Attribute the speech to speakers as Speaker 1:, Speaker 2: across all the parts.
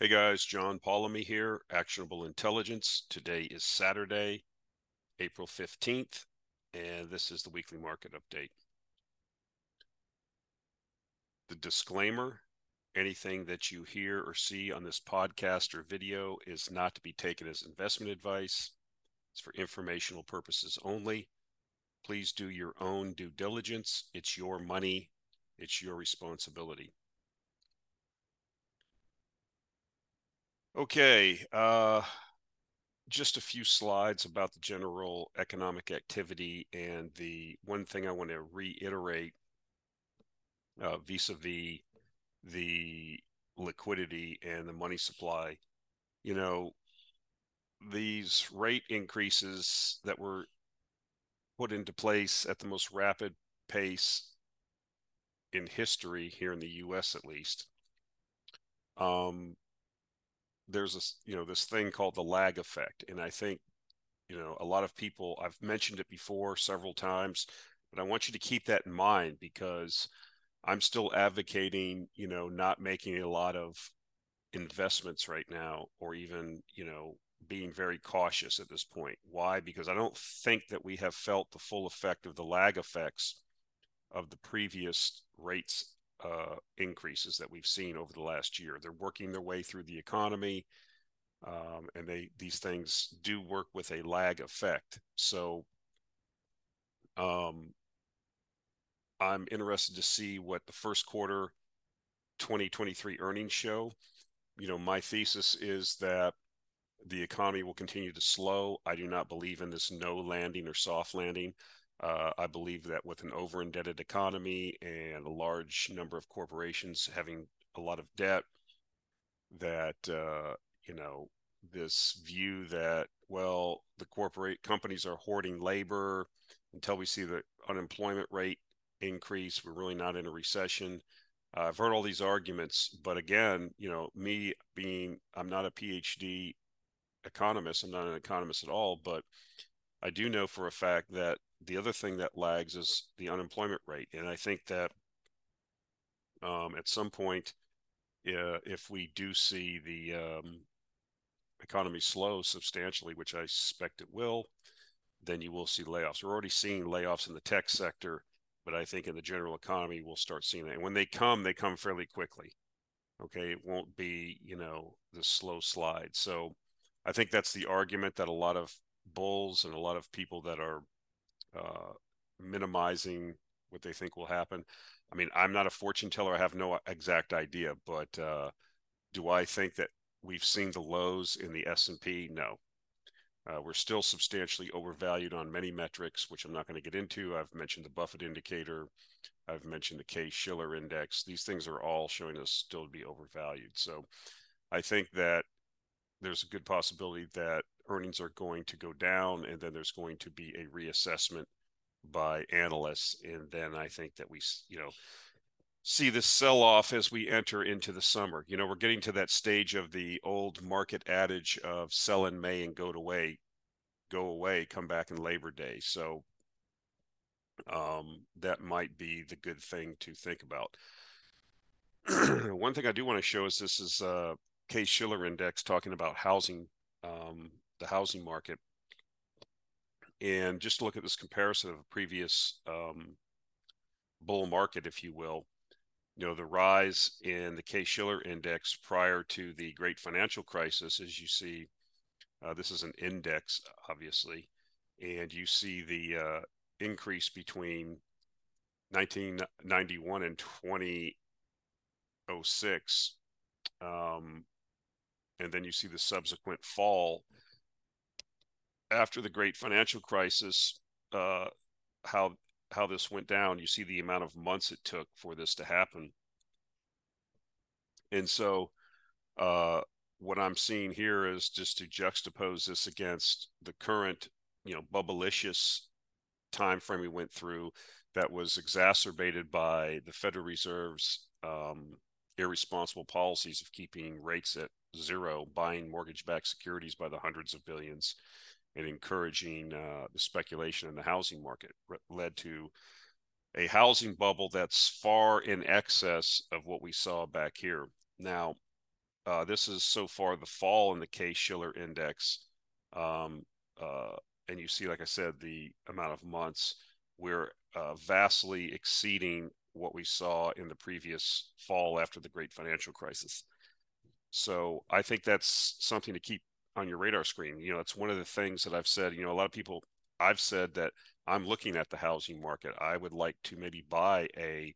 Speaker 1: Hey guys, John Polomny here, Actionable Intelligence. Today is Saturday, April 15th, and this is the weekly market update. The disclaimer anything that you hear or see on this podcast or video is not to be taken as investment advice, it's for informational purposes only. Please do your own due diligence. It's your money, it's your responsibility. Okay, uh, just a few slides about the general economic activity. And the one thing I want to reiterate uh, vis-a-vis the liquidity and the money supply, you know, these rate increases that were put into place at the most rapid pace in history here in the U.S. at least, um, there's this you know this thing called the lag effect and i think you know a lot of people i've mentioned it before several times but i want you to keep that in mind because i'm still advocating you know not making a lot of investments right now or even you know being very cautious at this point. Why? Because i don't think that we have felt the full effect of the lag effects of the previous rates uh, increases that we've seen over the last year. They're working their way through the economy, um, and they these things do work with a lag effect. So, um, I'm interested to see what the first quarter 2023 earnings show. You know, my thesis is that the economy will continue to slow. I do not believe in this no landing or soft landing. Uh, I believe that with an over indebted economy and a large number of corporations having a lot of debt, that, uh, you know, this view that, well, the corporate companies are hoarding labor until we see the unemployment rate increase. We're really not in a recession. Uh, I've heard all these arguments, but again, you know, me being, I'm not a PhD economist, I'm not an economist at all, but I do know for a fact that the other thing that lags is the unemployment rate, and I think that um, at some point, uh, if we do see the um, economy slow substantially, which I suspect it will, then you will see layoffs. We're already seeing layoffs in the tech sector, but I think in the general economy we'll start seeing that. And when they come, they come fairly quickly. Okay, it won't be you know the slow slide. So I think that's the argument that a lot of bulls and a lot of people that are uh, minimizing what they think will happen. I mean, I'm not a fortune teller. I have no exact idea, but uh, do I think that we've seen the lows in the S&P? No. Uh, we're still substantially overvalued on many metrics, which I'm not going to get into. I've mentioned the Buffett indicator. I've mentioned the Case-Shiller index. These things are all showing us still to be overvalued. So I think that there's a good possibility that earnings are going to go down and then there's going to be a reassessment by analysts and then i think that we you know see this sell off as we enter into the summer. You know we're getting to that stage of the old market adage of sell in may and go to away go away come back in labor day. So um, that might be the good thing to think about. One thing i do want to show is this is uh Case-Shiller index talking about housing um, the housing market. And just to look at this comparison of a previous um, bull market, if you will. You know, the rise in the Case-Shiller index prior to the great financial crisis, as you see, uh, this is an index, obviously, and you see the uh, increase between 1991 and 2006. Um, and then you see the subsequent fall after the great financial crisis, uh, how how this went down. You see the amount of months it took for this to happen, and so uh, what I'm seeing here is just to juxtapose this against the current, you know, bubblicious time frame we went through that was exacerbated by the Federal Reserve's um, irresponsible policies of keeping rates at zero, buying mortgage-backed securities by the hundreds of billions, and encouraging uh, the speculation in the housing market led to a housing bubble that's far in excess of what we saw back here. Now, uh, this is so far the fall in the Case-Shiller index. Um, uh, and you see, like I said, the amount of months we're uh, vastly exceeding what we saw in the previous fall after the great financial crisis. So I think that's something to keep on your radar screen. You know, it's one of the things that I've said. You know, a lot of people I've said that I'm looking at the housing market. I would like to maybe buy a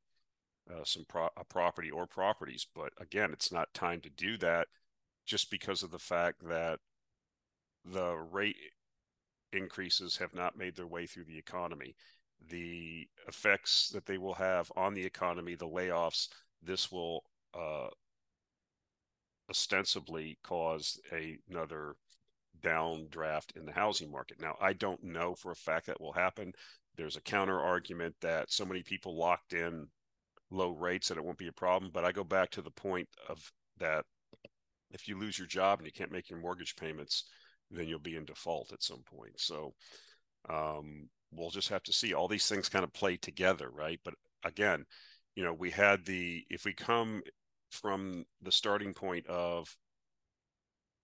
Speaker 1: uh, some pro- a property or properties, but again, it's not time to do that just because of the fact that the rate increases have not made their way through the economy. The effects that they will have on the economy, the layoffs, this will uh, ostensibly cause a, another downdraft in the housing market. Now, I don't know for a fact that will happen. There's a counter argument that so many people locked in low rates that it won't be a problem. But I go back to the point of that if you lose your job and you can't make your mortgage payments, then you'll be in default at some point. So um, we'll just have to see. All these things kind of play together, right? But again, you know, we had the if we come from the starting point of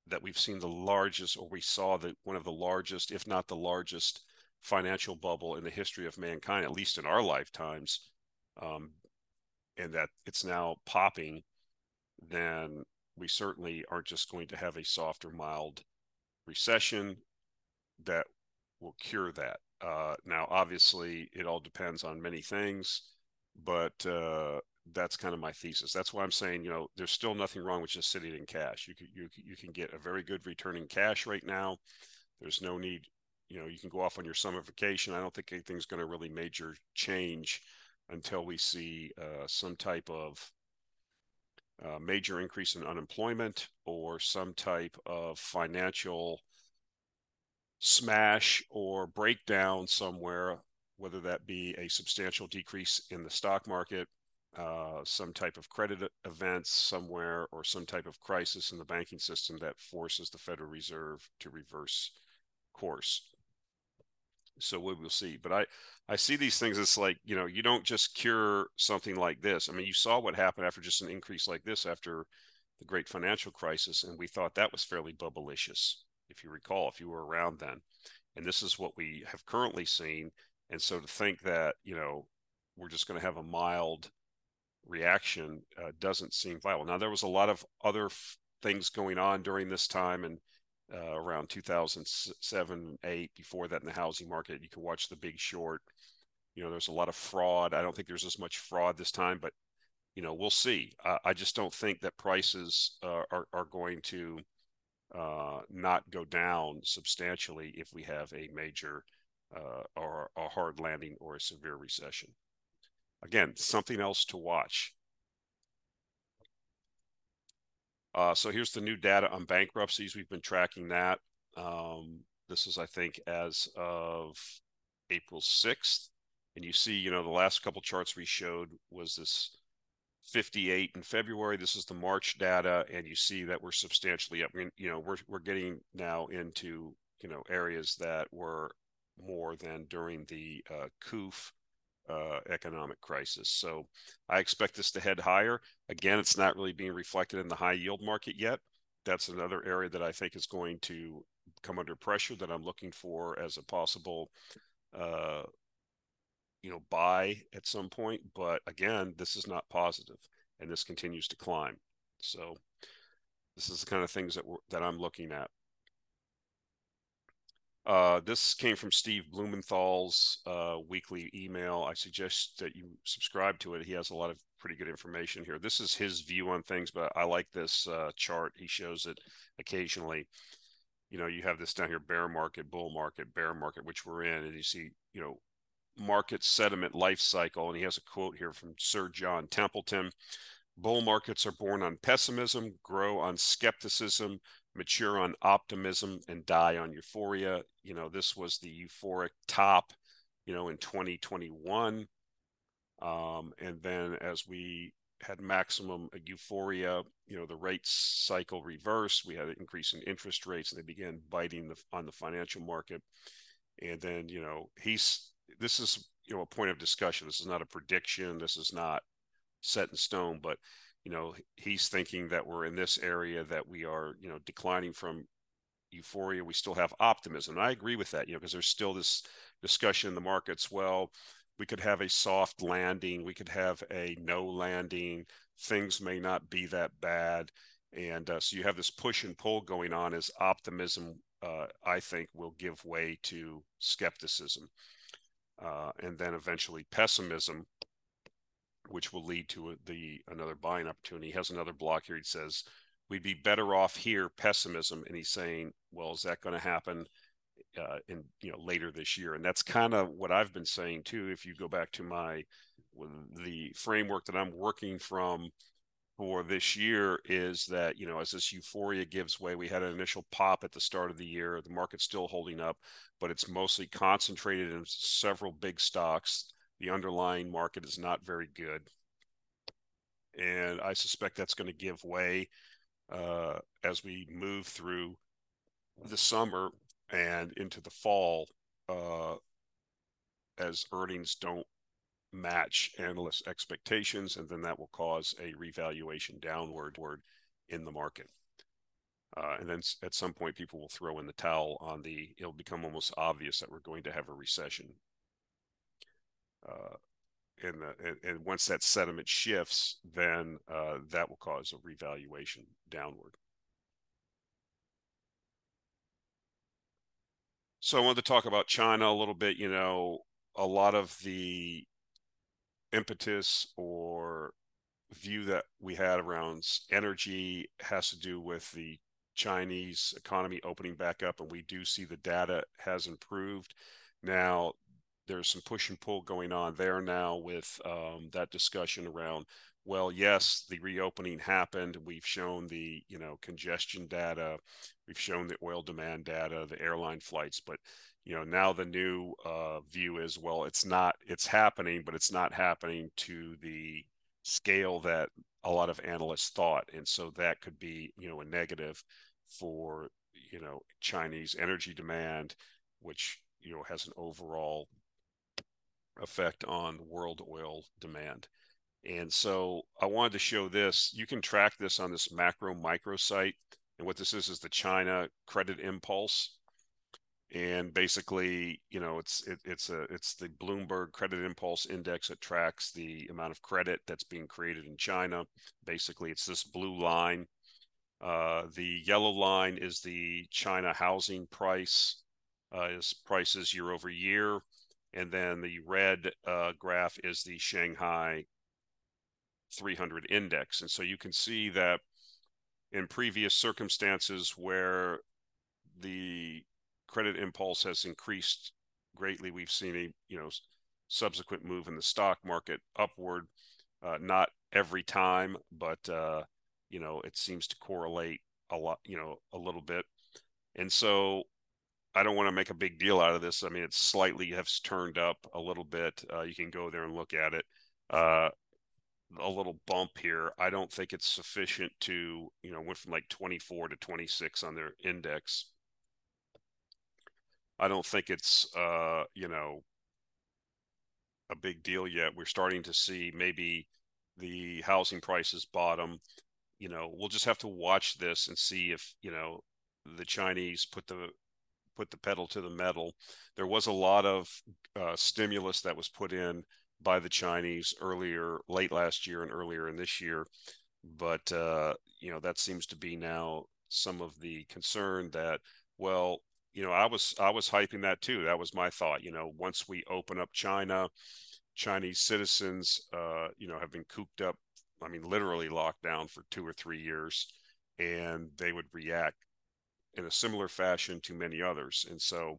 Speaker 1: that we've seen the largest, or we saw that one of the largest, if not the largest, financial bubble in the history of mankind, at least in our lifetimes, um, and that it's now popping, then we certainly aren't just going to have a soft or mild recession that will cure that. Uh, now, obviously, it all depends on many things, but uh, that's kind of my thesis. That's why I'm saying, you know, there's still nothing wrong with just sitting in cash. You can you you can get a very good return in cash right now. There's no need, you know, you can go off on your summer vacation. I don't think anything's going to really major change until we see uh, some type of uh, major increase in unemployment or some type of financial smash or breakdown somewhere, whether that be a substantial decrease in the stock market uh, some type of credit events somewhere or some type of crisis in the banking system that forces the Federal Reserve to reverse course. So we will see. But I, I see these things It's like, you know, you don't just cure something like this. I mean, you saw what happened after just an increase like this after the great financial crisis, and we thought that was fairly bubblicious, if you recall, if you were around then. And this is what we have currently seen. And so to think that, you know, we're just going to have a mild reaction uh, doesn't seem viable. Now, there was a lot of other f- things going on during this time and uh, around 2007, 8, before that in the housing market. You can watch The Big Short. You know, there's a lot of fraud. I don't think there's as much fraud this time, but, you know, we'll see. Uh, I just don't think that prices uh, are, are going to uh, not go down substantially if we have a major uh, or a hard landing or a severe recession again, something else to watch. Uh, so here's the new data on bankruptcies. We've been tracking that. Um, this is, I think, as of April 6th. And you see, you know, the last couple charts we showed was this 58 in February. This is the March data, and you see that we're substantially up. You know, we're we're getting now into you know areas that were more than during the uh, COOF uh, economic crisis. So I expect this to head higher. Again, it's not really being reflected in the high yield market yet. That's another area that I think is going to come under pressure that I'm looking for as a possible, uh, you know, buy at some point. But again, this is not positive, and this continues to climb. So this is the kind of things that we're, that I'm looking at. Uh, this came from Steve Blumenthal's uh, weekly email. I suggest that you subscribe to it. He has a lot of pretty good information here. This is his view on things, but I like this uh, chart. He shows it occasionally. You know, you have this down here bear market, bull market, bear market, which we're in, and you see, you know, market sentiment life cycle. And he has a quote here from Sir John Templeton Bull markets are born on pessimism, grow on skepticism, mature on optimism and die on euphoria. You know, this was the euphoric top, you know, in 2021. Um, and then as we had maximum euphoria, you know, the rate cycle reversed. We had an increase in interest rates and they began biting the, on the financial market. And then, you know, he's, this is, you know, a point of discussion. This is not a prediction. This is not set in stone, but you know, he's thinking that we're in this area that we are, you know, declining from euphoria. We still have optimism. And I agree with that, you know, because there's still this discussion in the markets. Well, we could have a soft landing. We could have a no landing. Things may not be that bad. And uh, so you have this push and pull going on as optimism, uh, I think, will give way to skepticism. Uh, and then eventually pessimism, which will lead to the another buying opportunity. He has another block here. He says, we'd be better off here, pessimism. And he's saying, well, is that going to happen? uh, in you know later this year, and that's kind of what I've been saying too. If you go back to my the framework that I'm working from for this year is that you know as this euphoria gives way, we had an initial pop at the start of the year. The market's still holding up, but it's mostly concentrated in several big stocks. The underlying market is not very good, and I suspect that's going to give way uh, as we move through the summer and into the fall uh, as earnings don't match analyst expectations, and then that will cause a revaluation downward in the market. Uh, and then at some point, people will throw in the towel on the. It'll become almost obvious that we're going to have a recession. Uh, and, the, and, and once that sentiment shifts, then uh, that will cause a revaluation downward. So I wanted to talk about China a little bit. You know, a lot of the impetus or view that we had around energy has to do with the Chinese economy opening back up, and we do see the data has improved. Now, there's some push and pull going on there now with um, that discussion around well, yes, the reopening happened. We've shown the, you know, congestion data, we've shown the oil demand data, the airline flights, but you know, now the new uh, view is well, it's not, it's happening, but it's not happening to the scale that a lot of analysts thought, and so that could be, you know, a negative for you know Chinese energy demand, which you know has an overall effect on world oil demand. And so I wanted to show this. You can track this on this MacroMicro site. And what this is is the China Credit Impulse. And basically, you know, it's it, it's a it's the Bloomberg Credit Impulse Index that tracks the amount of credit that's being created in China. Basically, it's this blue line. Uh, the yellow line is the China housing price, uh, is prices year over year, and then the red uh, graph is the Shanghai 300 index. And so you can see that in previous circumstances where the credit impulse has increased greatly, we've seen a you know subsequent move in the stock market upward. Uh, not every time, but uh, you know it seems to correlate a lot, you know, a little bit. And so I don't want to make a big deal out of this. I mean, it's slightly has turned up a little bit. Uh, you can go there and look at it. Uh, a little bump here. I don't think it's sufficient to, you know, went from like 24 to 26 on their index. I don't think it's, uh, you know, a big deal yet. We're starting to see maybe the housing prices bottom. You know, we'll just have to watch this and see if, you know, the Chinese put the put the pedal to the metal. There was a lot of uh, stimulus that was put in by the Chinese earlier, late last year and earlier in this year. But, uh, you know, that seems to be now some of the concern that, well, you know, I was I was hyping that too. That was my thought. You know, once we open up China, Chinese citizens, uh, you know, have been cooped up. I mean, literally locked down for two or three years, and they would react in a similar fashion to many others. And so,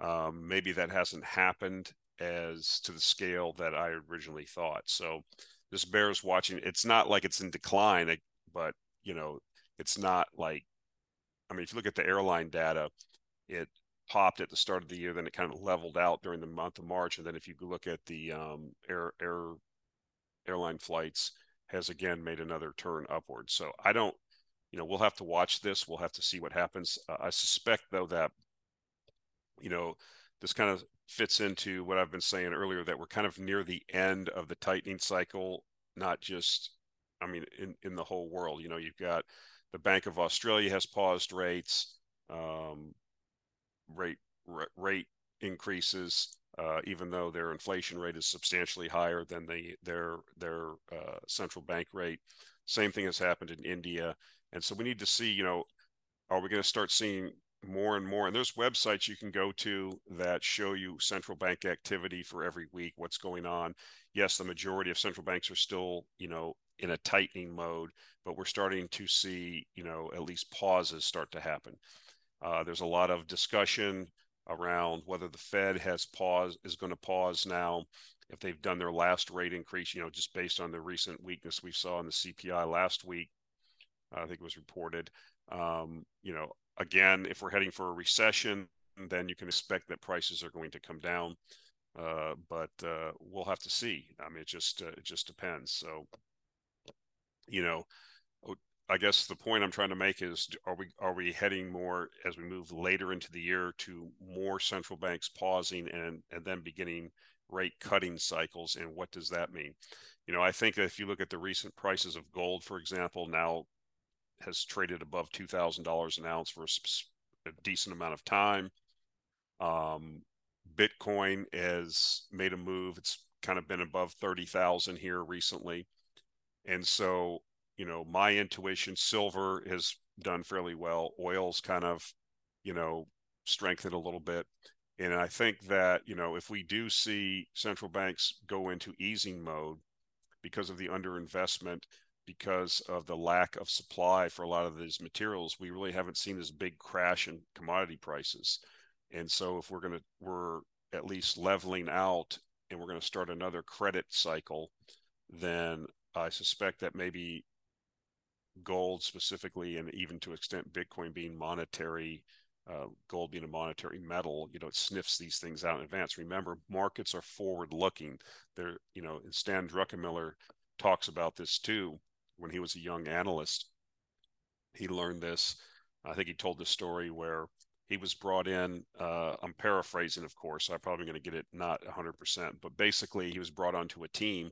Speaker 1: um, maybe that hasn't happened as to the scale that I originally thought. So this bears watching. It's not like it's in decline, but you know, it's not like. I mean, if you look at the airline data, it popped at the start of the year, then it kind of leveled out during the month of March, and then if you look at the um, air air airline flights, has again made another turn upward. So I don't, you know, we'll have to watch this. We'll have to see what happens. Uh, I suspect though that, you know, this kind of fits into what I've been saying earlier that we're kind of near the end of the tightening cycle, not just I mean, in in the whole world. You know, you've got the Bank of Australia has paused rates, um, rate rate increases, uh, even though their inflation rate is substantially higher than the their their uh, central bank rate. Same thing has happened in India, and so we need to see, you know, are we going to start seeing more and more? And there's websites you can go to that show you central bank activity for every week, what's going on. Yes, the majority of central banks are still, you know, in a tightening mode, but we're starting to see, you know, at least pauses start to happen. Uh, there's a lot of discussion around whether the Fed has paused is going to pause now if they've done their last rate increase, you know, just based on the recent weakness we saw in the CPI last week. I think it was reported. Um, you know, again, if we're heading for a recession, then you can expect that prices are going to come down. Uh, but uh, we'll have to see. I mean, it just uh, it just depends. So, you know, I guess the point I'm trying to make is are we are we heading more as we move later into the year to more central banks pausing and and then beginning rate cutting cycles and what does that mean? You know, I think if you look at the recent prices of gold for example, now has traded above $2000 an ounce for a, a decent amount of time. Um, Bitcoin has made a move. It's kind of been above 30,000 here recently. And so you know, my intuition, silver has done fairly well. Oil's kind of, you know, strengthened a little bit. And I think that, you know, if we do see central banks go into easing mode because of the underinvestment, because of the lack of supply for a lot of these materials, we really haven't seen this big crash in commodity prices. And so if we're going to, we're at least leveling out and we're going to start another credit cycle, then I suspect that maybe gold specifically, and even to extent Bitcoin being monetary, uh, gold being a monetary metal, you know, it sniffs these things out in advance. Remember, markets are forward looking. They're, you know, Stan Druckenmiller talks about this too when he was a young analyst. He learned this. I think he told the story where he was brought in. Uh, I'm paraphrasing, of course. I'm probably going to get it not 100%, but basically, he was brought onto a team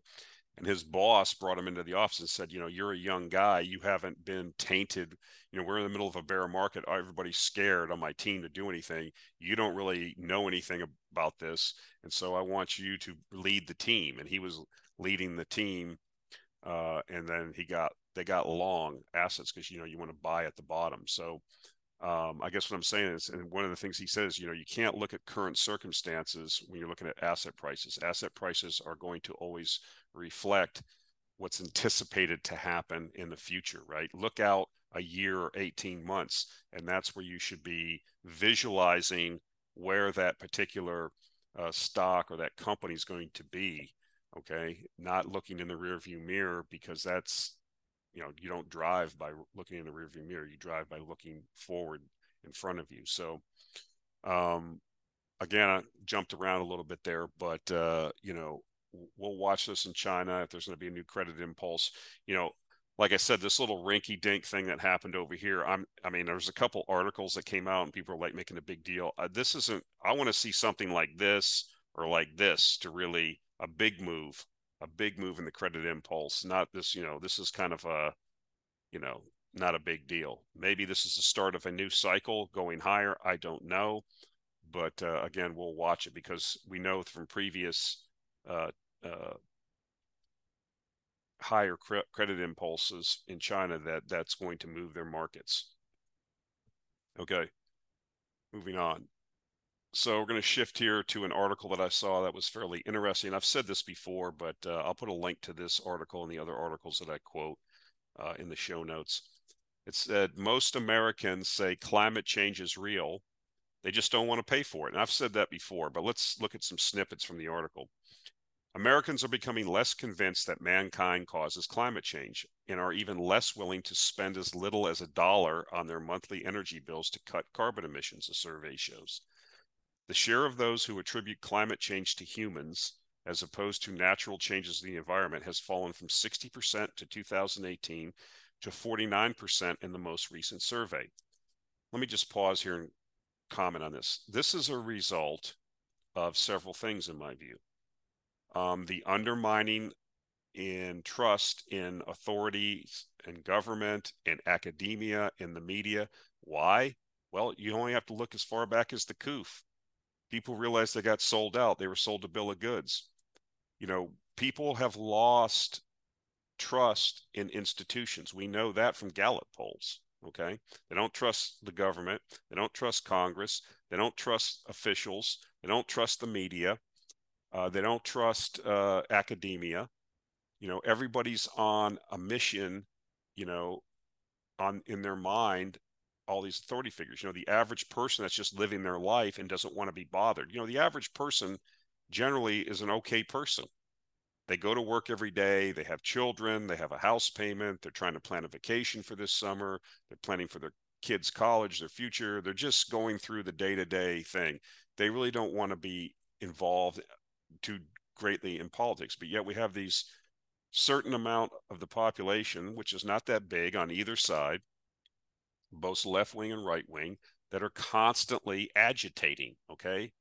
Speaker 1: and his boss brought him into the office and said, you know, you're a young guy. You haven't been tainted. You know, we're in the middle of a bear market. Everybody's scared on my team to do anything. You don't really know anything about this. And so I want you to lead the team. And he was leading the team. Uh, and then he got, they got long assets because, you know, you want to buy at the bottom. So um, I guess what I'm saying is, and one of the things he says, you know, you can't look at current circumstances when you're looking at asset prices. Asset prices are going to always reflect what's anticipated to happen in the future, right? Look out a year or 18 months, and that's where you should be visualizing where that particular uh, stock or that company is going to be. Okay, not looking in the rearview mirror because that's you know you don't drive by looking in the rearview mirror you drive by looking forward in front of you so um again i jumped around a little bit there but uh you know we'll watch this in china if there's going to be a new credit impulse you know like I said, this little rinky dink thing that happened over here. I'm, I mean, there's a couple articles that came out and people are like making a big deal. Uh, this isn't, I want to see something like this or like this to really a big move a big move in the credit impulse. Not this, you know, this is kind of a, you know, not a big deal. Maybe this is the start of a new cycle going higher. I don't know. But uh, again, we'll watch it because we know from previous uh, uh, higher cre- credit impulses in China that that's going to move their markets. Okay, moving on so we're going to shift here to an article that I saw that was fairly interesting. I've said this before, but uh, I'll put a link to this article and the other articles that I quote uh, in the show notes. It said most Americans say climate change is real. They just don't want to pay for it. And I've said that before, but let's look at some snippets from the article. Americans are becoming less convinced that mankind causes climate change and are even less willing to spend as little as a dollar on their monthly energy bills to cut carbon emissions, a survey shows. The share of those who attribute climate change to humans as opposed to natural changes in the environment has fallen from 60% to 2018 to 49% in the most recent survey. Let me just pause here and comment on this. This is a result of several things, in my view. Um, the undermining in trust in authorities and government and academia and the media. Why? Well, you only have to look as far back as the COOF. People realized they got sold out. They were sold a bill of goods. You know, people have lost trust in institutions. We know that from Gallup polls. Okay. They don't trust the government. They don't trust Congress. They don't trust officials. They don't trust the media. Uh, they don't trust uh, academia. You know, everybody's on a mission, you know, on in their mind, all these authority figures. You know, the average person that's just living their life and doesn't want to be bothered. You know, the average person generally is an okay person they go to work every day they have children they have a house payment they're trying to plan a vacation for this summer they're planning for their kids college their future they're just going through the day-to-day thing they really don't want to be involved eh, too greatly in politics but yet we have these certain amount of the population which is not that big on either side both left wing and right wing that are constantly agitating okay?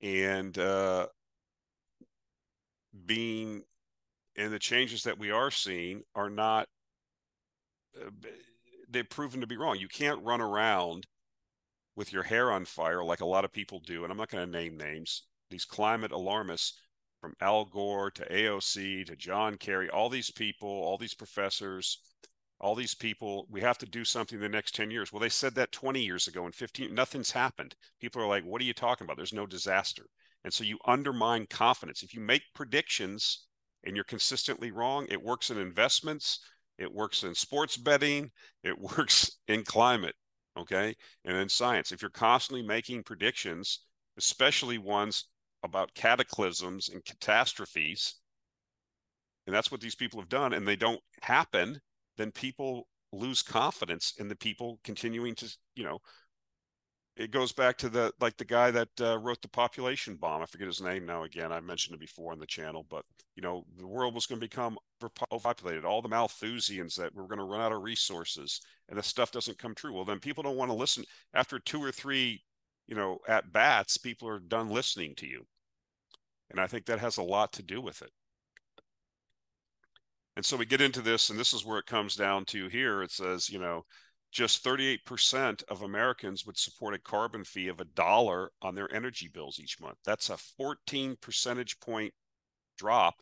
Speaker 1: And uh being and the changes that we are seeing are not uh, they've proven to be wrong. You can't run around with your hair on fire like a lot of people do and i'm not going to name names these climate alarmists from al gore to aoc to john kerry all these people all these professors all these people we have to do something the next 10 years well they said that 20 years ago and 15 nothing's happened people are like what are you talking about there's no disaster and so you undermine confidence. If you make predictions and you're consistently wrong, it works in investments, it works in sports betting, it works in climate, okay? And in science. If you're constantly making predictions, especially ones about cataclysms and catastrophes, and that's what these people have done, and they don't happen, then people lose confidence in the people continuing to, you know, it goes back to the like the guy that uh, wrote the population bomb. I forget his name now. Again, I mentioned it before on the channel, but you know the world was going to become overpopulated. All the Malthusians that we're going to run out of resources, and the stuff doesn't come true. Well, then people don't want to listen after two or three, you know, at bats. People are done listening to you, and I think that has a lot to do with it. And so we get into this, and this is where it comes down to here. It says, you know, just 38% of Americans would support a carbon fee of a dollar on their energy bills each month. That's a 14 percentage point drop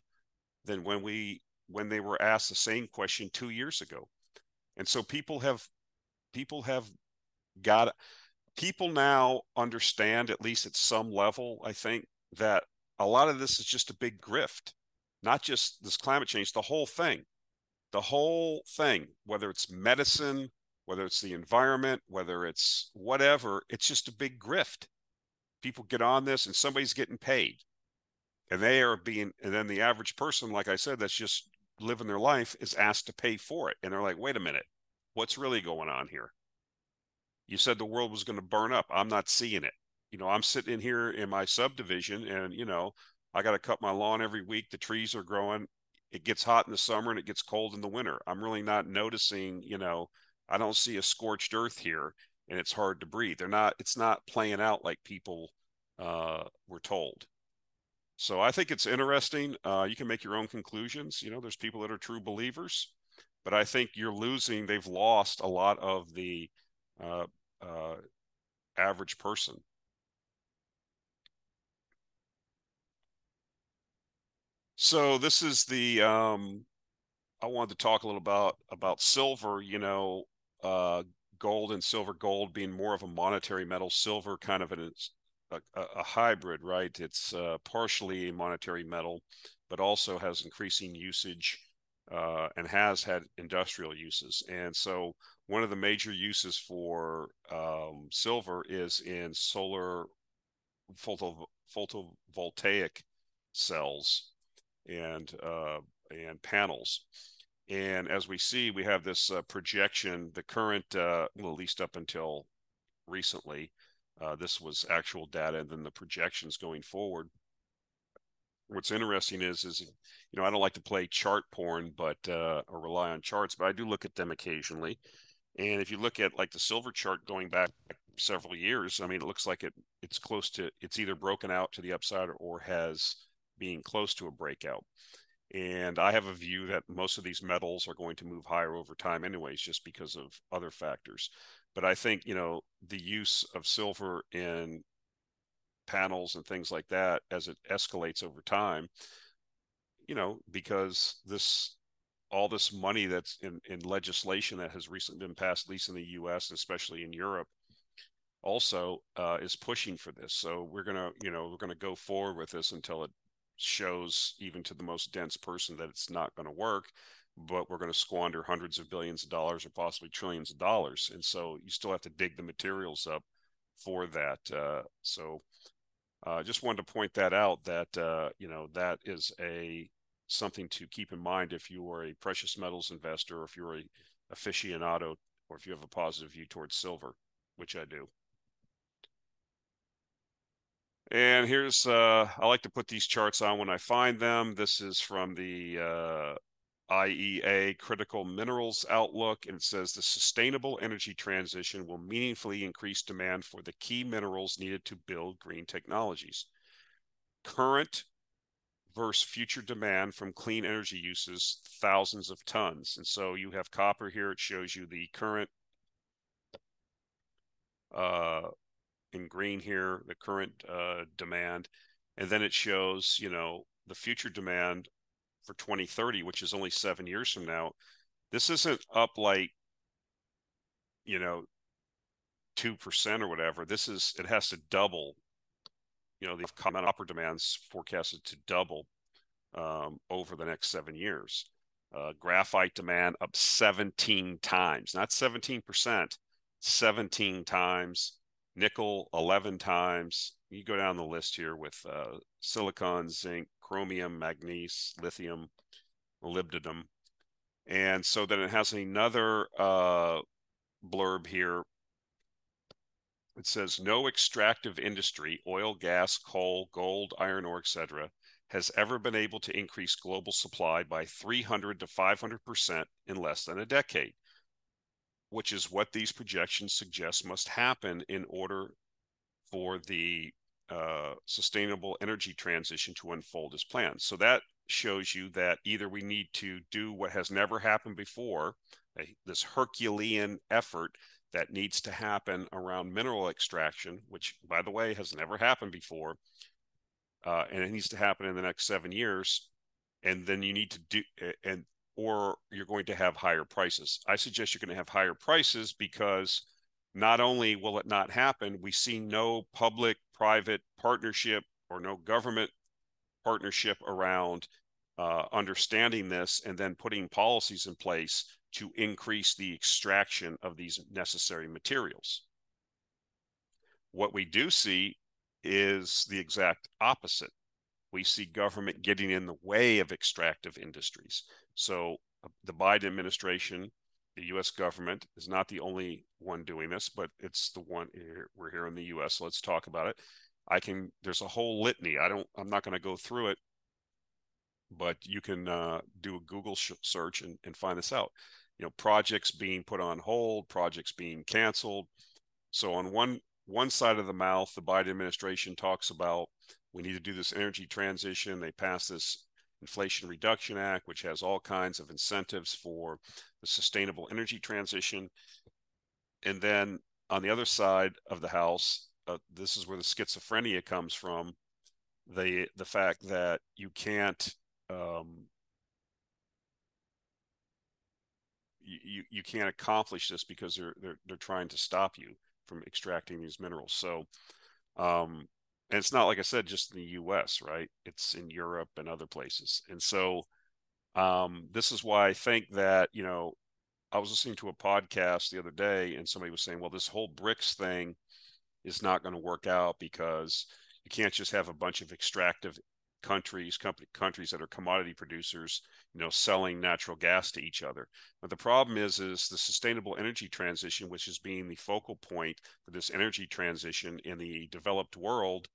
Speaker 1: than when we when they were asked the same question 2 years ago. And so people have people have got people now understand at least at some level I think that a lot of this is just a big grift. Not just this climate change, the whole thing. The whole thing, whether it's medicine, whether it's the environment, whether it's whatever, it's just a big grift. People get on this and somebody's getting paid. And they are being, and then the average person, like I said, that's just living their life is asked to pay for it. And they're like, wait a minute, what's really going on here? You said the world was going to burn up. I'm not seeing it. You know, I'm sitting here in my subdivision and, you know, I got to cut my lawn every week. The trees are growing. It gets hot in the summer and it gets cold in the winter. I'm really not noticing, you know, I don't see a scorched earth here, and it's hard to breathe. They're not. It's not playing out like people uh, were told. So I think it's interesting. Uh, you can make your own conclusions. You know, there's people that are true believers, but I think you're losing. They've lost a lot of the uh, uh average person. So this is the um, I wanted to talk a little about about silver. You know, uh, gold and silver, gold being more of a monetary metal, silver kind of an, a, a hybrid, right? It's uh, partially a monetary metal, but also has increasing usage uh, and has had industrial uses. And so, one of the major uses for um, silver is in solar photo, photovoltaic cells and uh, and panels. And as we see, we have this uh, projection, the current, uh, well, at least up until recently, uh, this was actual data, and then the projections going forward. What's interesting is, is you know, I don't like to play chart porn, but uh, or rely on charts, but I do look at them occasionally. And if you look at like the silver chart going back several years, I mean, it looks like it it's close to it's either broken out to the upside or has being close to a breakout. And I have a view that most of these metals are going to move higher over time, anyways, just because of other factors. But I think, you know, the use of silver in panels and things like that as it escalates over time, you know, because this all this money that's in, in legislation that has recently been passed, at least in the US, especially in Europe, also uh, is pushing for this. So we're gonna, you know, we're gonna go forward with this until it shows even to the most dense person that it's not going to work. But we're going to squander hundreds of billions of dollars or possibly trillions of dollars, and so you still have to dig the materials up for that. Uh, so uh, just wanted to point that out that uh, you know that is a something to keep in mind if you are a precious metals investor, or if you're a aficionado, or if you have a positive view towards silver, which I do. And here's, uh, I like to put these charts on when I find them. This is from the uh, IEA Critical Minerals Outlook, and it says the sustainable energy transition will meaningfully increase demand for the key minerals needed to build green technologies. Current versus future demand from clean energy uses thousands of tons. And so you have copper here. It shows you the current uh, in green here, the current uh, demand. And then it shows, you know, the future demand for 2030, which is only seven years from now. This isn't up like, you know, 2% or whatever. This is, it has to double you know, the common upper demand's forecasted to double um, over the next seven years. Uh, graphite demand up 17 times, not 17%, 17 times. Nickel 11 times. You go down the list here with uh, silicon, zinc, chromium, magnesium, lithium, molybdenum. And so then it has another uh, blurb here it says no extractive industry, oil, gas, coal, gold, iron ore, etc., has ever been able to increase global supply by 300 to 500% in less than a decade, which is what these projections suggest must happen in order for the uh, sustainable energy transition to unfold as planned. So that shows you that either we need to do what has never happened before, a, this Herculean effort that needs to happen around mineral extraction, which, by the way, has never happened before. Uh, and it needs to happen in the next seven years. And then you need to do, and or you're going to have higher prices. I suggest you're going to have higher prices because not only will it not happen, we see no public private partnership or no government partnership around uh, understanding this and then putting policies in place to increase the extraction of these necessary materials. What we do see is the exact opposite. We see government getting in the way of extractive industries. So uh, the Biden administration, the U.S. government is not the only one doing this, but it's the one we're here in the U.S. So let's talk about it. I can. There's a whole litany. I don't. I'm not going to go through it, but you can uh, do a Google search and, and find this out you know projects being put on hold projects being canceled so on one one side of the mouth the biden administration talks about we need to do this energy transition they pass this inflation reduction act which has all kinds of incentives for the sustainable energy transition and then on the other side of the house uh, this is where the schizophrenia comes from the the fact that you can't um, you you can't accomplish this because they're they're they're trying to stop you from extracting these minerals. So, um, and it's not like I said, just in the U.S. right? It's in Europe and other places. And so, um, this is why I think that you know, I was listening to a podcast the other day, and somebody was saying, well, this whole BRICS thing is not going to work out because you can't just have a bunch of extractive countries, company, countries that are commodity producers, you know, selling natural gas to each other. But the problem is, is the sustainable energy transition, which is being the focal point for this energy transition in the developed world.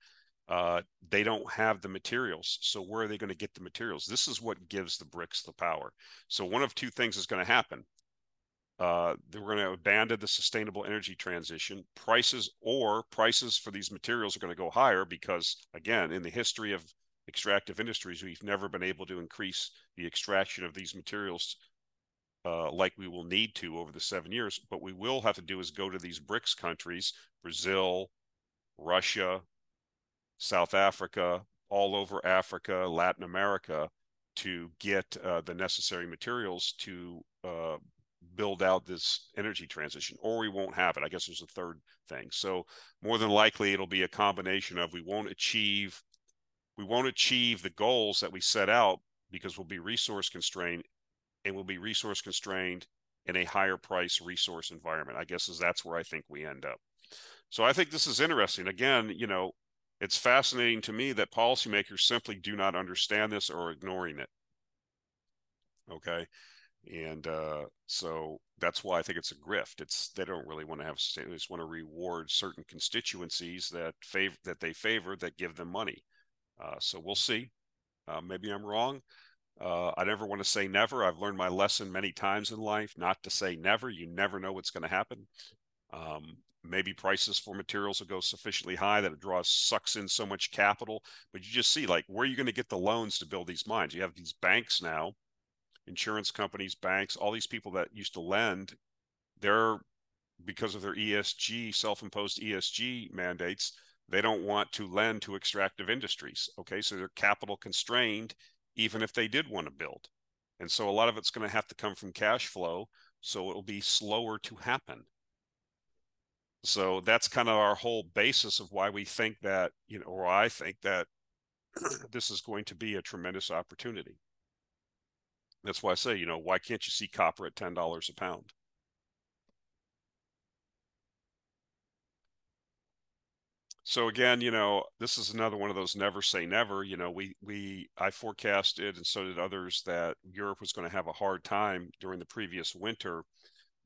Speaker 1: Uh, they don't have the materials. So where are they going to get the materials? This is what gives the BRICS the power. So one of two things is going to happen. Uh, we're going to abandon the sustainable energy transition. Prices or prices for these materials are going to go higher because, again, in the history of extractive industries, we've never been able to increase the extraction of these materials uh, like we will need to over the seven years. But we will have to do is go to these BRICS countries, Brazil, Russia, South Africa, all over Africa, Latin America, to get uh, the necessary materials to uh, build out this energy transition, or we won't have it. I guess there's a third thing. So more than likely, it'll be a combination of we won't achieve we won't achieve the goals that we set out because we'll be resource constrained and we'll be resource constrained in a higher price resource environment. I guess is that's where I think we end up. So I think this is interesting. Again, you know, it's fascinating to me that policymakers simply do not understand this or ignoring it. Okay. And uh, so that's why I think it's a grift. It's they don't really want to have they just want to reward certain constituencies that favor that they favor that give them money. Uh, so we'll see. Uh, maybe I'm wrong. Uh, I never want to say never. I've learned my lesson many times in life not to say never. You never know what's going to happen. Um, maybe prices for materials will go sufficiently high that it draws sucks in so much capital. But you just see like where are you going to get the loans to build these mines? You have these banks now, insurance companies, banks, all these people that used to lend. They're because of their ESG self-imposed ESG mandates they don't want to lend to extractive industries. Okay, so they're capital constrained, even if they did want to build. And so a lot of it's going to have to come from cash flow. So it'll be slower to happen. So that's kind of our whole basis of why we think that, you know, or I think that this is going to be a tremendous opportunity. That's why I say, you know, why can't you see copper at $10 a pound? So again, you know, this is another one of those never say never. You know, we we I forecasted and so did others that Europe was going to have a hard time during the previous winter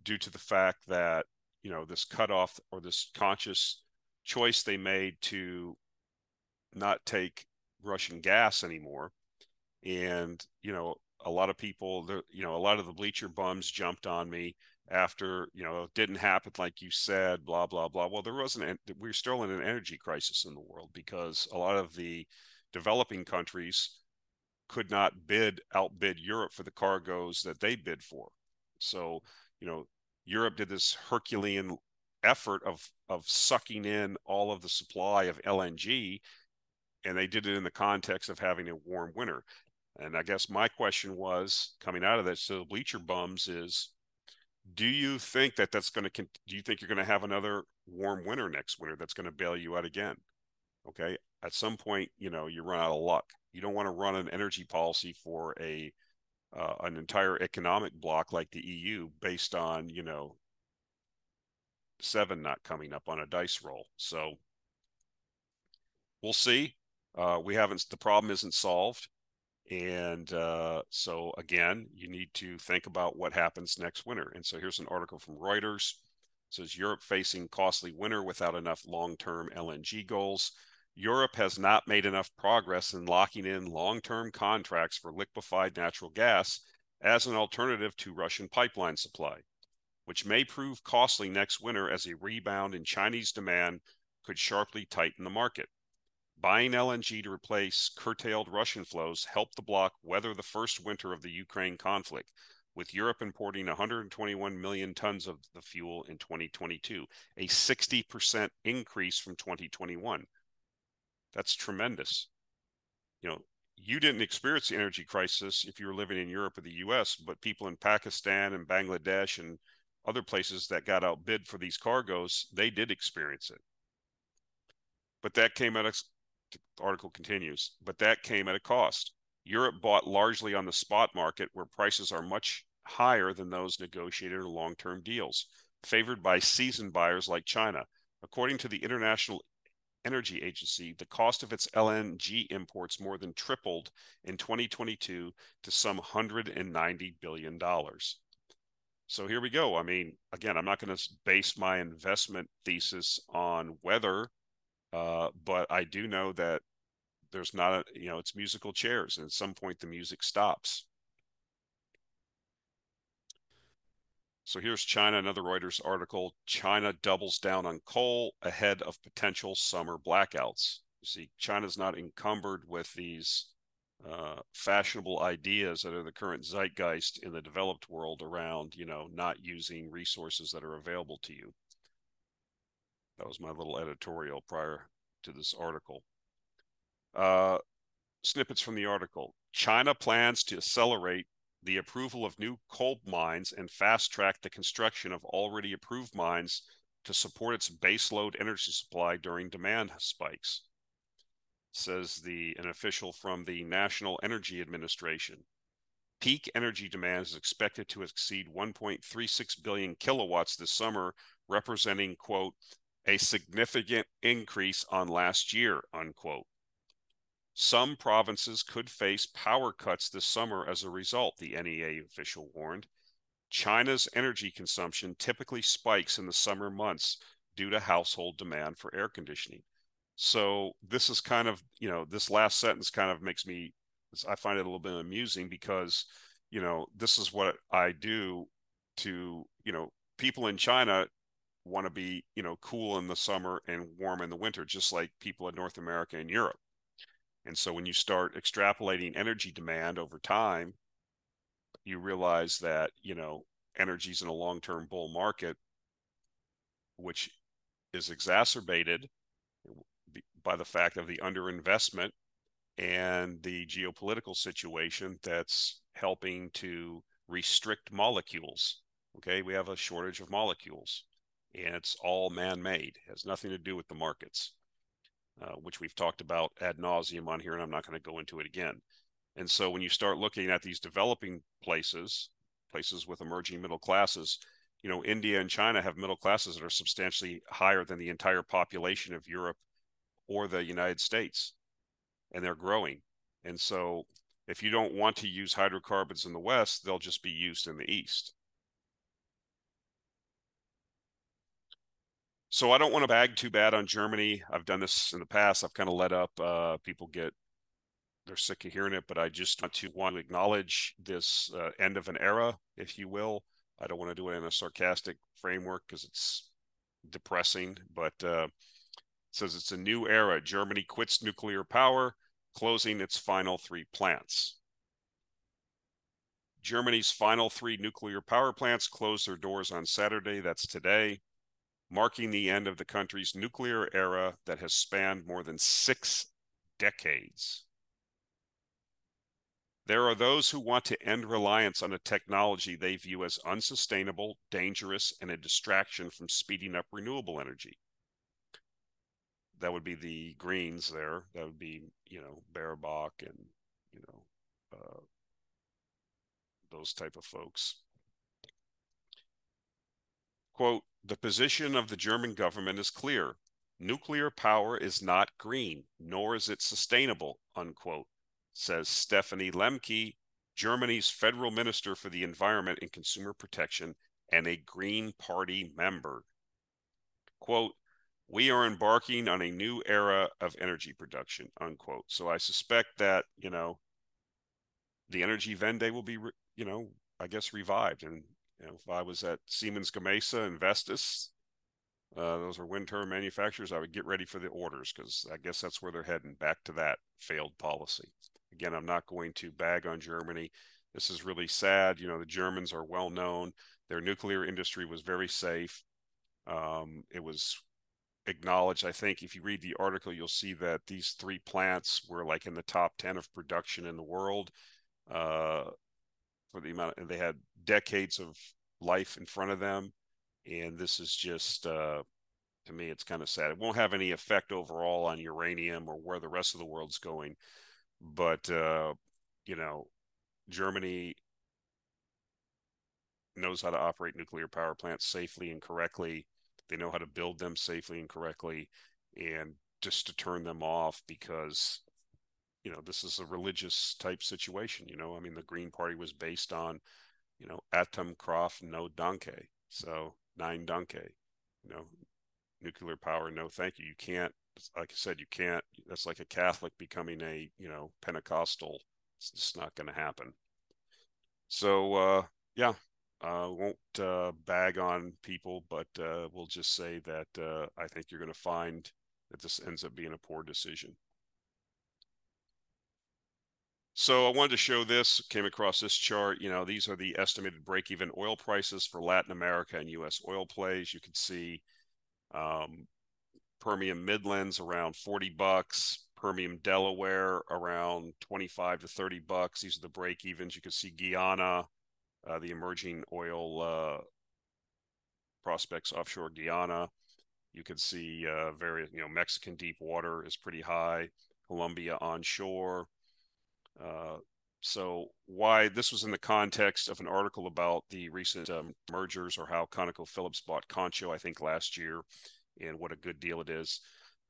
Speaker 1: due to the fact that, you know, this cutoff or this conscious choice they made to not take Russian gas anymore. And, you know, a lot of people, you know, a lot of the bleacher bums jumped on me after you know it didn't happen like you said blah blah blah. Well there wasn't we're still in an energy crisis in the world because a lot of the developing countries could not bid outbid Europe for the cargoes that they bid for. So you know Europe did this herculean effort of of sucking in all of the supply of LNG and they did it in the context of having a warm winter. And I guess my question was coming out of that so bleacher bums is do you think that that's going to do you think you're going to have another warm winter next winter that's going to bail you out again? Okay at some point you know you run out of luck. You don't want to run an energy policy for a uh, an entire economic block like the EU based on you know seven not coming up on a dice roll. So we'll see. Uh, we haven't the problem isn't solved and uh, so, again, you need to think about what happens next winter. And so, here's an article from Reuters. It says Europe facing costly winter without enough long term LNG goals. Europe has not made enough progress in locking in long term contracts for liquefied natural gas as an alternative to Russian pipeline supply, which may prove costly next winter as a rebound in Chinese demand could sharply tighten the market. Buying LNG to replace curtailed Russian flows helped the bloc weather the first winter of the Ukraine conflict, with Europe importing 121 million tons of the fuel in 2022, a 60% increase from 2021. That's tremendous. You know, you didn't experience the energy crisis if you were living in Europe or the US, but people in Pakistan and Bangladesh and other places that got outbid for these cargoes, they did experience it. But that came at article continues, but that came at a cost. Europe bought largely on the spot market where prices are much higher than those negotiated in long term deals, favored by seasoned buyers like China. According to the International Energy Agency, the cost of its LNG imports more than tripled in 2022 to some $190 billion. So here we go. I mean, again, I'm not going to base my investment thesis on weather uh, but I do know that there's not a, you know, it's musical chairs. And at some point, the music stops. So here's China, another Reuters article. China doubles down on coal ahead of potential summer blackouts. You see, China's not encumbered with these uh, fashionable ideas that are the current zeitgeist in the developed world around, you know, not using resources that are available to you. That was my little editorial prior to this article. Uh, snippets from the article. China plans to accelerate the approval of new coal mines and fast track the construction of already approved mines to support its baseload energy supply during demand spikes, says the an official from the National Energy Administration. Peak energy demand is expected to exceed 1.36 billion kilowatts this summer, representing, quote, a significant increase on last year, unquote. Some provinces could face power cuts this summer as a result, the NEA official warned. China's energy consumption typically spikes in the summer months due to household demand for air conditioning. So this is kind of, you know, this last sentence kind of makes me I find it a little bit amusing because, you know, this is what I do to, you know, people in China want to be, you know, cool in the summer and warm in the winter, just like people in North America and Europe. And so when you start extrapolating energy demand over time, you realize that you know energy's in a long-term bull market which is exacerbated by the fact of the underinvestment and the geopolitical situation that's helping to restrict molecules okay we have a shortage of molecules and it's all man-made it has nothing to do with the markets uh, which we've talked about ad nauseum on here and i'm not going to go into it again and so when you start looking at these developing places, places with emerging middle classes, you know, India and China have middle classes that are substantially higher than the entire population of Europe or the United States. And they're growing. And so if you don't want to use hydrocarbons in the West, they'll just be used in the East. So I don't want to bag too bad on Germany. I've done this in the past. I've kind of let up. Uh, people get they're sick of hearing it, but I just want to want to acknowledge this uh, end of an era, if you will. I don't want to do it in a sarcastic framework because it's depressing, but uh, it says it's a new era. Germany quits nuclear power, closing its final three plants. Germany's final three nuclear power plants closed their doors on Saturday, that's today, marking the end of the country's nuclear era that has spanned more than six decades. There are those who want to end reliance on a technology they view as unsustainable, dangerous, and a distraction from speeding up renewable energy. That would be the Greens there. That would be, you know, Baerbock and, you know, uh, those type of folks. Quote, the position of the German government is clear. Nuclear power is not green, nor is it sustainable, unquote says Stephanie Lemke, Germany's federal minister for the environment and consumer protection and a Green Party member. Quote, we are embarking on a new era of energy production, unquote. So I suspect that, you know, the Energiewende will be, you know, I guess revived. And, you know, if I was at Siemens Gamesa and Vestas, uh, those are wind turbine manufacturers, I would get ready for the orders because I guess that's where they're heading back to that failed policy. Again, I'm not going to bag on Germany. This is really sad. You know, the Germans are well known. Their nuclear industry was very safe. Um, it was acknowledged. I think if you read the article, you'll see that these three plants were like in the top 10 of production in the world uh, for the amount, and they had decades of life in front of them. And this is just, uh, to me, it's kind of sad. It won't have any effect overall on uranium or where the rest of the world's going but uh, you know, Germany knows how to operate nuclear power plants safely and correctly. They know how to build them safely and correctly, and just to turn them off because you know this is a religious type situation. You know, I mean, the Green Party was based on you know Atomkraft no Danke, so nein Danke. You know, nuclear power, no thank you. You can't like I said, you can't. That's like a Catholic becoming a you know Pentecostal. It's just not going to happen. So uh, yeah, uh, won't uh, bag on people, but uh, we'll just say that uh, I think you're going to find that this ends up being a poor decision. So I wanted to show this, came across this chart. You know, these are the estimated break-even oil prices for Latin America and U.S. oil plays. You can see um, Permian Midlands around 40 bucks, Permian Delaware around 25 to 30 bucks. These are the break-evens. You can see Guyana, uh, the emerging oil uh, prospects offshore Guyana. You can see uh, various, you know, Mexican deep water is pretty high. Colombia onshore, uh, so why this was in the context of an article about the recent um, mergers or how ConocoPhillips bought Concho, I think last year, and what a good deal it is.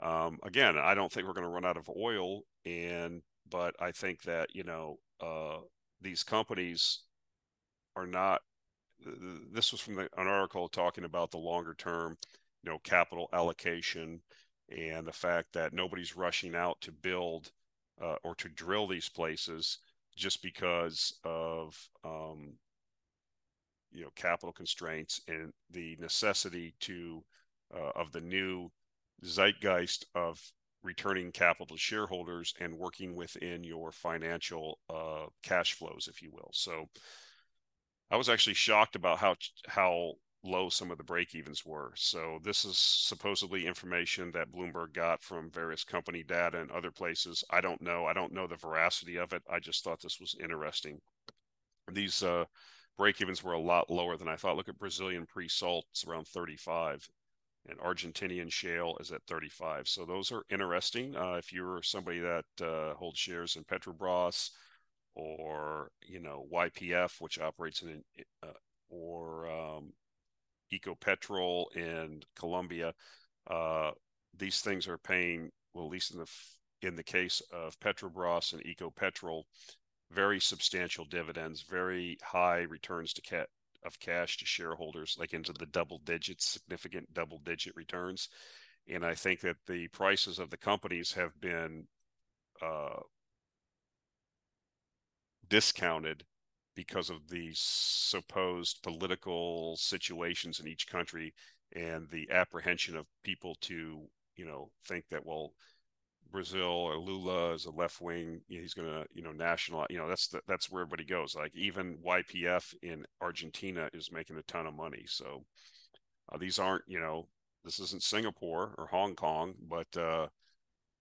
Speaker 1: Um, again, I don't think we're going to run out of oil, and but I think that you know uh, these companies are not. This was from the, an article talking about the longer term, you know, capital allocation and the fact that nobody's rushing out to build uh, or to drill these places just because of um, you know capital constraints and the necessity to uh, of the new zeitgeist of returning capital to shareholders and working within your financial uh, cash flows, if you will. So I was actually shocked about how how low some of the break evens were. So this is supposedly information that Bloomberg got from various company data and other places. I don't know. I don't know the veracity of it. I just thought this was interesting. These uh, break evens were a lot lower than I thought. Look at Brazilian pre-salt; it's around 35, and Argentinian shale is at 35. So those are interesting. Uh, if you're somebody that uh, holds shares in Petrobras or you know YPF, which operates in uh, or um, Ecopetrol and Colombia, uh, these things are paying, well, at least in the in the case of Petrobras and Ecopetrol, very substantial dividends, very high returns to cat of cash to shareholders, like into the double digits, significant double digit returns. And I think that the prices of the companies have been uh, discounted because of the supposed political situations in each country and the apprehension of people to you know think that well Brazil or Lula is a left wing he's going to you know national you know that's the, that's where everybody goes. Like even YPF in Argentina is making a ton of money. So uh, these aren't you know this isn't Singapore or Hong Kong but uh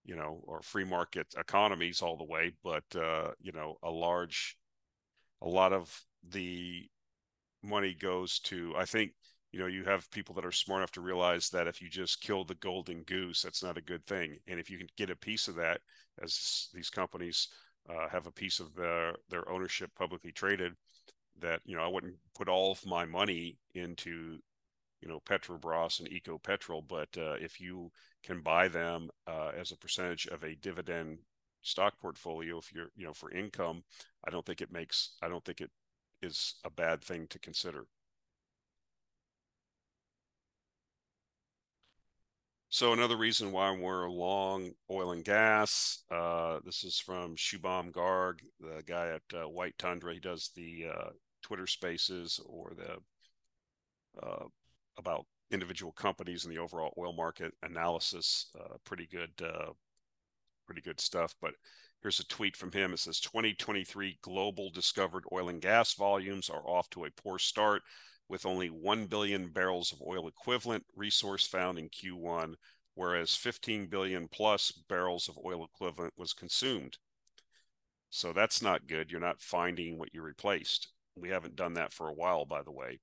Speaker 1: you know or free market economies all the way but uh you know a large a lot of the money goes to i think you know you have people that are smart enough to realize that if you just kill the golden goose that's not a good thing. And if you can get a piece of that as these companies uh, have a piece of their their ownership publicly traded that you know i wouldn't put all of my money into you know petrobras and ecopetrol but uh, if you can buy them uh, as a percentage of a dividend stock portfolio if you're you know for income i don't think it makes i don't think it is a bad thing to consider. So another reason why we're long oil and gas uh, this is from shubham garg the guy at uh, white tundra. He does the uh, twitter spaces or the uh, about individual companies and the overall oil market analysis uh, pretty good uh, pretty good stuff. But here's a tweet from him. It says 2023 global discovered oil and gas volumes are off to a poor start with only 1 billion barrels of oil equivalent resource found in Q1, whereas 15 billion plus barrels of oil equivalent was consumed. So that's not good. You're not finding what you replaced. We haven't done that for a while, by the way.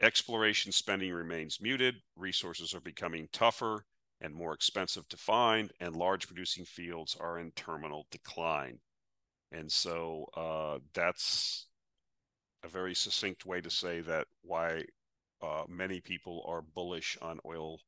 Speaker 1: Exploration spending remains muted. Resources are becoming tougher and more expensive to find, and large producing fields are in terminal decline. And so uh, that's a very succinct way to say that why uh, many people are bullish on oil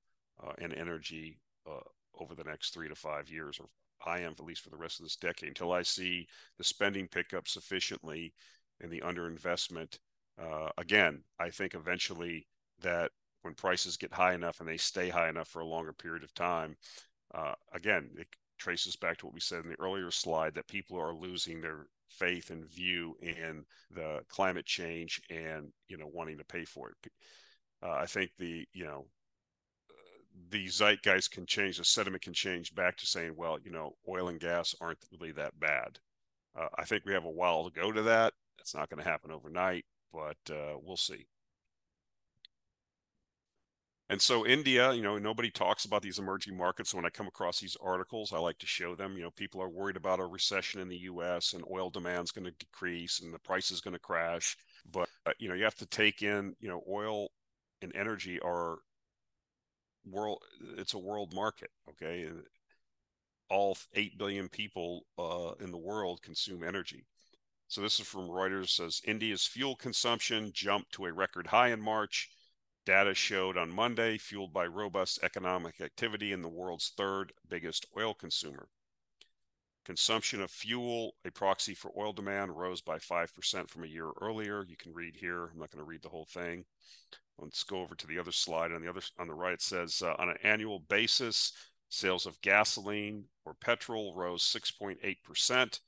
Speaker 1: uh, and energy uh, over the next three to five years, or I am at least for the rest of this decade, until I see the spending pick up sufficiently and the underinvestment. Uh, again, I think eventually that when prices get high enough and they stay high enough for a longer period of time, uh, again, it traces back to what we said in the earlier slide that people are losing their faith and view in the climate change and you know wanting to pay for it. Uh, I think the you know the zeitgeist can change, the sentiment can change back to saying, well, you know, oil and gas aren't really that bad. Uh, I think we have a while to go to that. It's not going to happen overnight, but uh, we'll see. And so India, you know, nobody talks about these emerging markets. So when I come across these articles, I like to show them, you know, people are worried about a recession in the US and oil demand is going to decrease and the price is going to crash. But, uh, you know, you have to take in, you know, oil and energy are world, it's a world market. Okay. All 8 billion people uh, in the world consume energy. So this is from Reuters says India's fuel consumption jumped to a record high in March Data showed on Monday, fueled by robust economic activity in the world's third biggest oil consumer. Consumption of fuel, a proxy for oil demand, rose by 5% from a year earlier. You can read here. I'm not going to read the whole thing. Let's go over to the other slide. On the other on the right, says uh, on an annual basis, sales of gasoline or petrol rose 6.8% to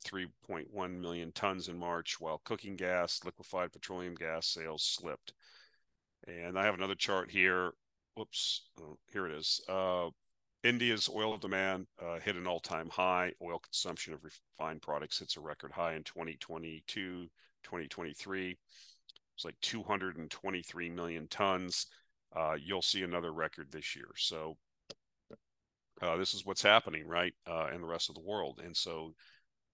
Speaker 1: 3.1 million tons in March, while cooking gas, liquefied petroleum gas sales slipped and I have another chart here. Whoops, oh, here it is. Uh, India's oil demand uh, hit an all-time high. Oil consumption of refined products hits a record high in 2022, 2023. It's like 223 million tons. Uh, you'll see another record this year. So uh, this is what's happening, right, uh, in the rest of the world. And so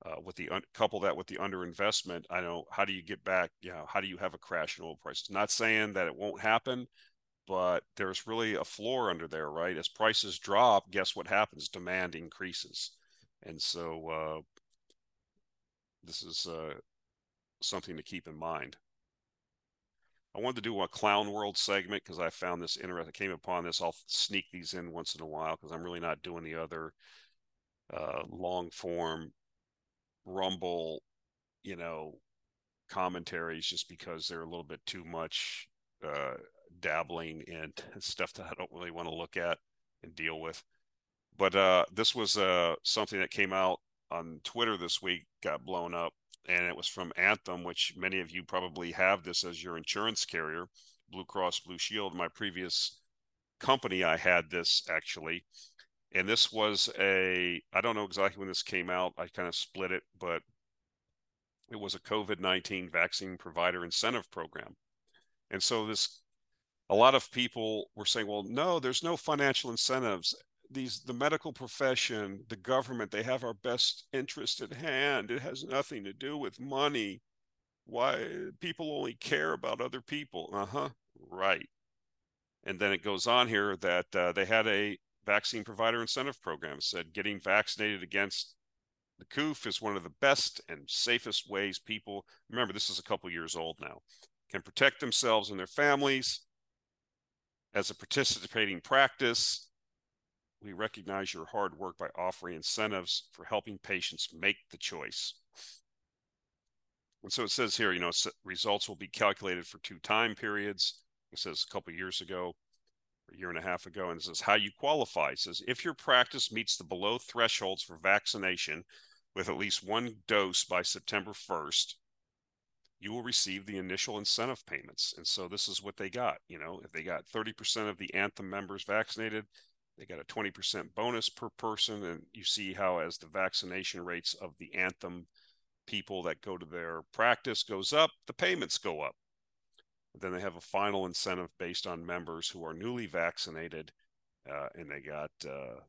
Speaker 1: uh, with the un- couple that with the underinvestment, I know how do you get back? You know, how do you have a crash in oil prices? Not saying that it won't happen, but there's really a floor under there, right? As prices drop, guess what happens? Demand increases, and so uh, this is uh, something to keep in mind. I wanted to do a clown world segment because I found this interesting. I came upon this. I'll sneak these in once in a while because I'm really not doing the other uh, long form Rumble, you know, commentaries just because they're a little bit too much uh, dabbling in stuff that I don't really want to look at and deal with. But uh, this was uh, something that came out on Twitter this week, got blown up, and it was from Anthem, which many of you probably have this as your insurance carrier, Blue Cross Blue Shield. My previous company, I had this actually, and this was a I don't know exactly when this came out. I kind of split it, but it was a COVID nineteen vaccine provider incentive program, and so this a lot of people were saying, well, no, there's no financial incentives. These the medical profession, the government, they have our best interest at hand. It has nothing to do with money. Why people only care about other people? Uh huh. Right. And then it goes on here that uh, they had a vaccine provider incentive program said getting vaccinated against the COOF is one of the best and safest ways people, remember, this is a couple years old now, can protect themselves and their families. As a participating practice, we recognize your hard work by offering incentives for helping patients make the choice. And so it says here, you know, results will be calculated for two time periods. It says a couple years ago, a year and a half ago, and says how you qualify. It says if your practice meets the below thresholds for vaccination with at least one dose by September 1st, you will receive the initial incentive payments. And so this is what they got. You know, if they got 30% of the Anthem members vaccinated, they got a 20% bonus per person. And you see how, as the vaccination rates of the Anthem people that go to their practice goes up, the payments go up. Then they have a final incentive based on members who are newly vaccinated, uh, and they got. Uh,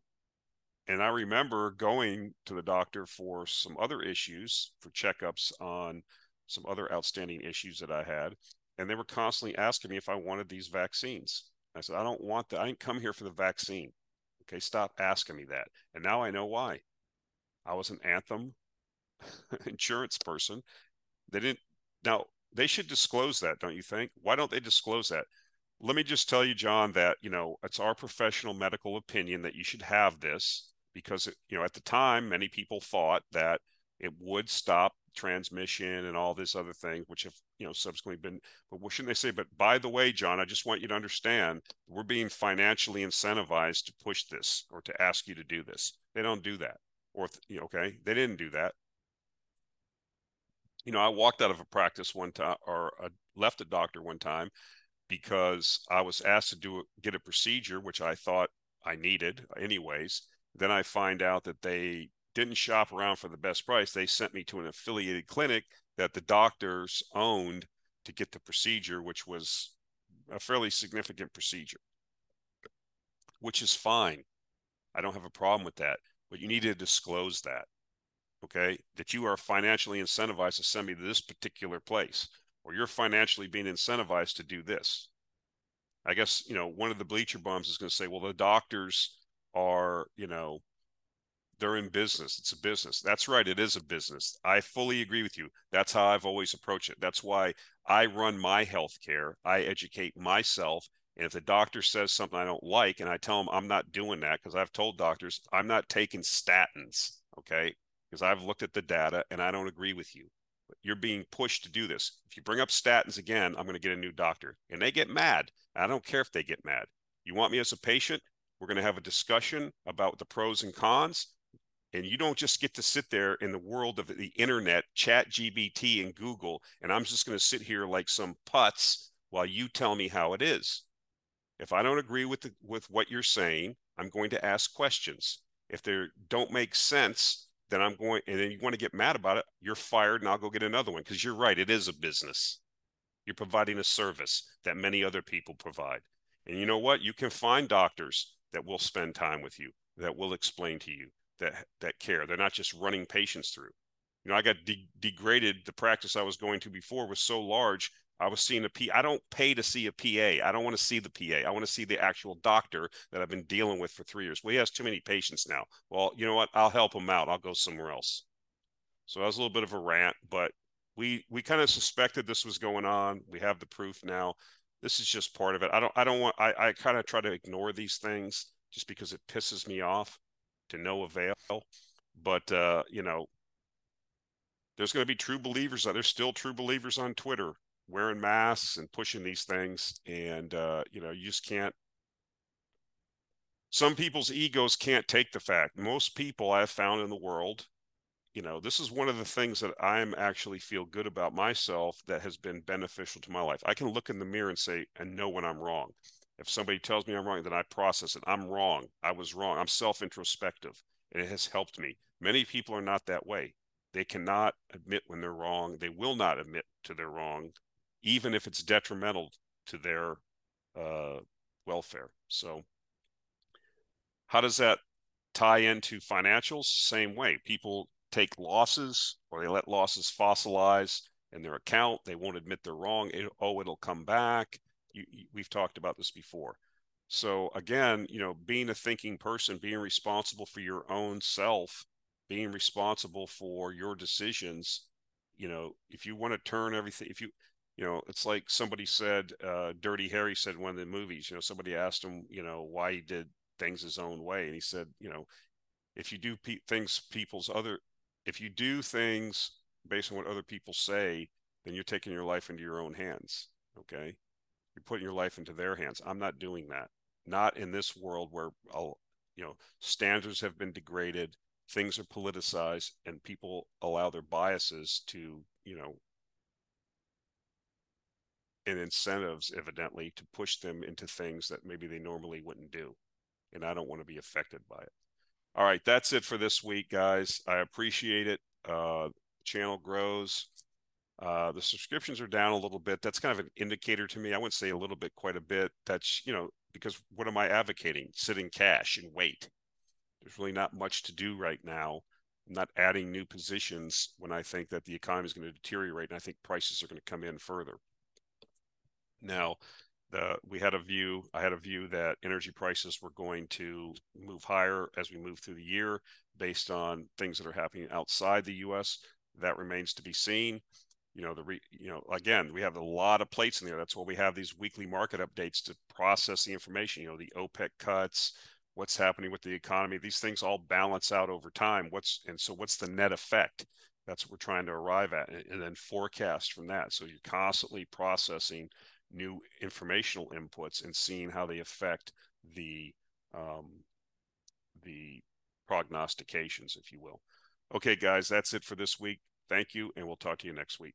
Speaker 1: and I remember going to the doctor for some other issues for checkups on some other outstanding issues that I had, and they were constantly asking me if I wanted these vaccines. I said, I don't want that. I didn't come here for the vaccine. Okay, stop asking me that. And now I know why. I was an Anthem insurance person. They didn't. Now they should disclose that, don't you think? Why don't they disclose that? Let me just tell you, John, that you know it's our professional medical opinion that you should have this because you know at the time many people thought that it would stop transmission and all this other thing, which have you know subsequently been. But what shouldn't they say? But by the way, John, I just want you to understand we're being financially incentivized to push this or to ask you to do this. They don't do that, or you know, okay, they didn't do that you know, I walked out of a practice one time or left a doctor one time because I was asked to do get a procedure, which I thought I needed anyways. Then I find out that they didn't shop around for the best price. They sent me to an affiliated clinic that the doctors owned to get the procedure, which was a fairly significant procedure, which is fine. I don't have a problem with that, but you need to disclose that. Okay. That you are financially incentivized to send me to this particular place, or you're financially being incentivized to do this. I guess, you know, one of the bleacher bums is going to say, well, the doctors are, you know, they're in business. It's a business. That's right. It is a business. I fully agree with you. That's how I've always approached it. That's why I run my healthcare. I educate myself. And if the doctor says something I don't like, and I tell them I'm not doing that, because I've told doctors I'm not taking statins, okay? Because I've looked at the data and I don't agree with you. But you're being pushed to do this. If you bring up statins again, I'm going to get a new doctor. And they get mad. I don't care if they get mad. You want me as a patient? We're going to have a discussion about the pros and cons and you don't just get to sit there in the world of the internet ChatGPT and google and i'm just going to sit here like some putz while you tell me how it is if i don't agree with the, with what you're saying i'm going to ask questions if they don't make sense then i'm going and then you want to get mad about it you're fired and i'll go get another one because you're right it is a business you're providing a service that many other people provide and you know what you can find doctors that will spend time with you that will explain to you that that care. They're not just running patients through. You know, I got de- degraded. The practice I was going to before was so large. I was seeing a P. I don't pay to see a PA. I don't want to see the PA. I want to see the actual doctor that I've been dealing with for three years. Well, he has too many patients now. Well, you know what? I'll help him out. I'll go somewhere else. So that was a little bit of a rant, but we we kind of suspected this was going on. We have the proof now. This is just part of it. I don't I don't want I, I kind of try to ignore these things just because it pisses me off to no avail. But uh, you know, there's going to be true believers. There's still true believers on Twitter wearing masks and pushing these things, and uh, you know, you just can't. Some people's egos can't take the fact. Most people I've found in the world, you know, this is one of the things that I'm actually feel good about myself that has been beneficial to my life. I can look in the mirror and say and know when I'm wrong. If somebody tells me I'm wrong, then I process it. I'm wrong. I was wrong. I'm self introspective, and it has helped me. Many people are not that way. They cannot admit when they're wrong. They will not admit to their wrong, even if it's detrimental to their uh, welfare. So, how does that tie into financials? Same way. People take losses or they let losses fossilize in their account. They won't admit they're wrong. It, oh, it'll come back you, you, we've talked about this before. So again, you know, being a thinking person, being responsible for your own self, being responsible for your decisions, you know, if you want to turn everything, if you, you know, it's like somebody said, uh, Dirty Harry said one of the movies, you know, somebody asked him, you know, why he did things his own way. And he said, you know, if you do pe- things people's other, if you do things based on what other people say, then you're taking your life into your own hands. Okay you're putting your life into their hands. I'm not doing that. Not in this world where I'll, you know, standards have been degraded, things are politicized, and people allow their biases to, you know, and incentives evidently to push them into things that maybe they normally wouldn't do. And I don't want to be affected by it. All right, that's it for this week, guys. I appreciate it. Uh, channel grows. Uh, the subscriptions are down a little bit. That's kind of an indicator to me. I wouldn't say a little bit, quite a bit. That's, you know, because what am I advocating? Sit in cash and wait. There's really not much to do right now. I'm not adding new positions when I think that the economy is going to deteriorate and I think prices are going to come in further. Now, the we had a view, I had a view that energy prices were going to move higher as we move through the year based on things that are happening outside the US. That remains to be seen. You know the re, you know again we have a lot of plates in there. That's why we have these weekly market updates to process the information you know the opec cuts what's happening with the economy. These things all balance out over time. What's and so what's the net effect? That's what we're trying to arrive at and, and then forecast from that. So you're constantly processing new informational inputs and seeing how they affect the um, the prognostications if you will okay guys that's it for this week Thank you, and we'll talk to you next week.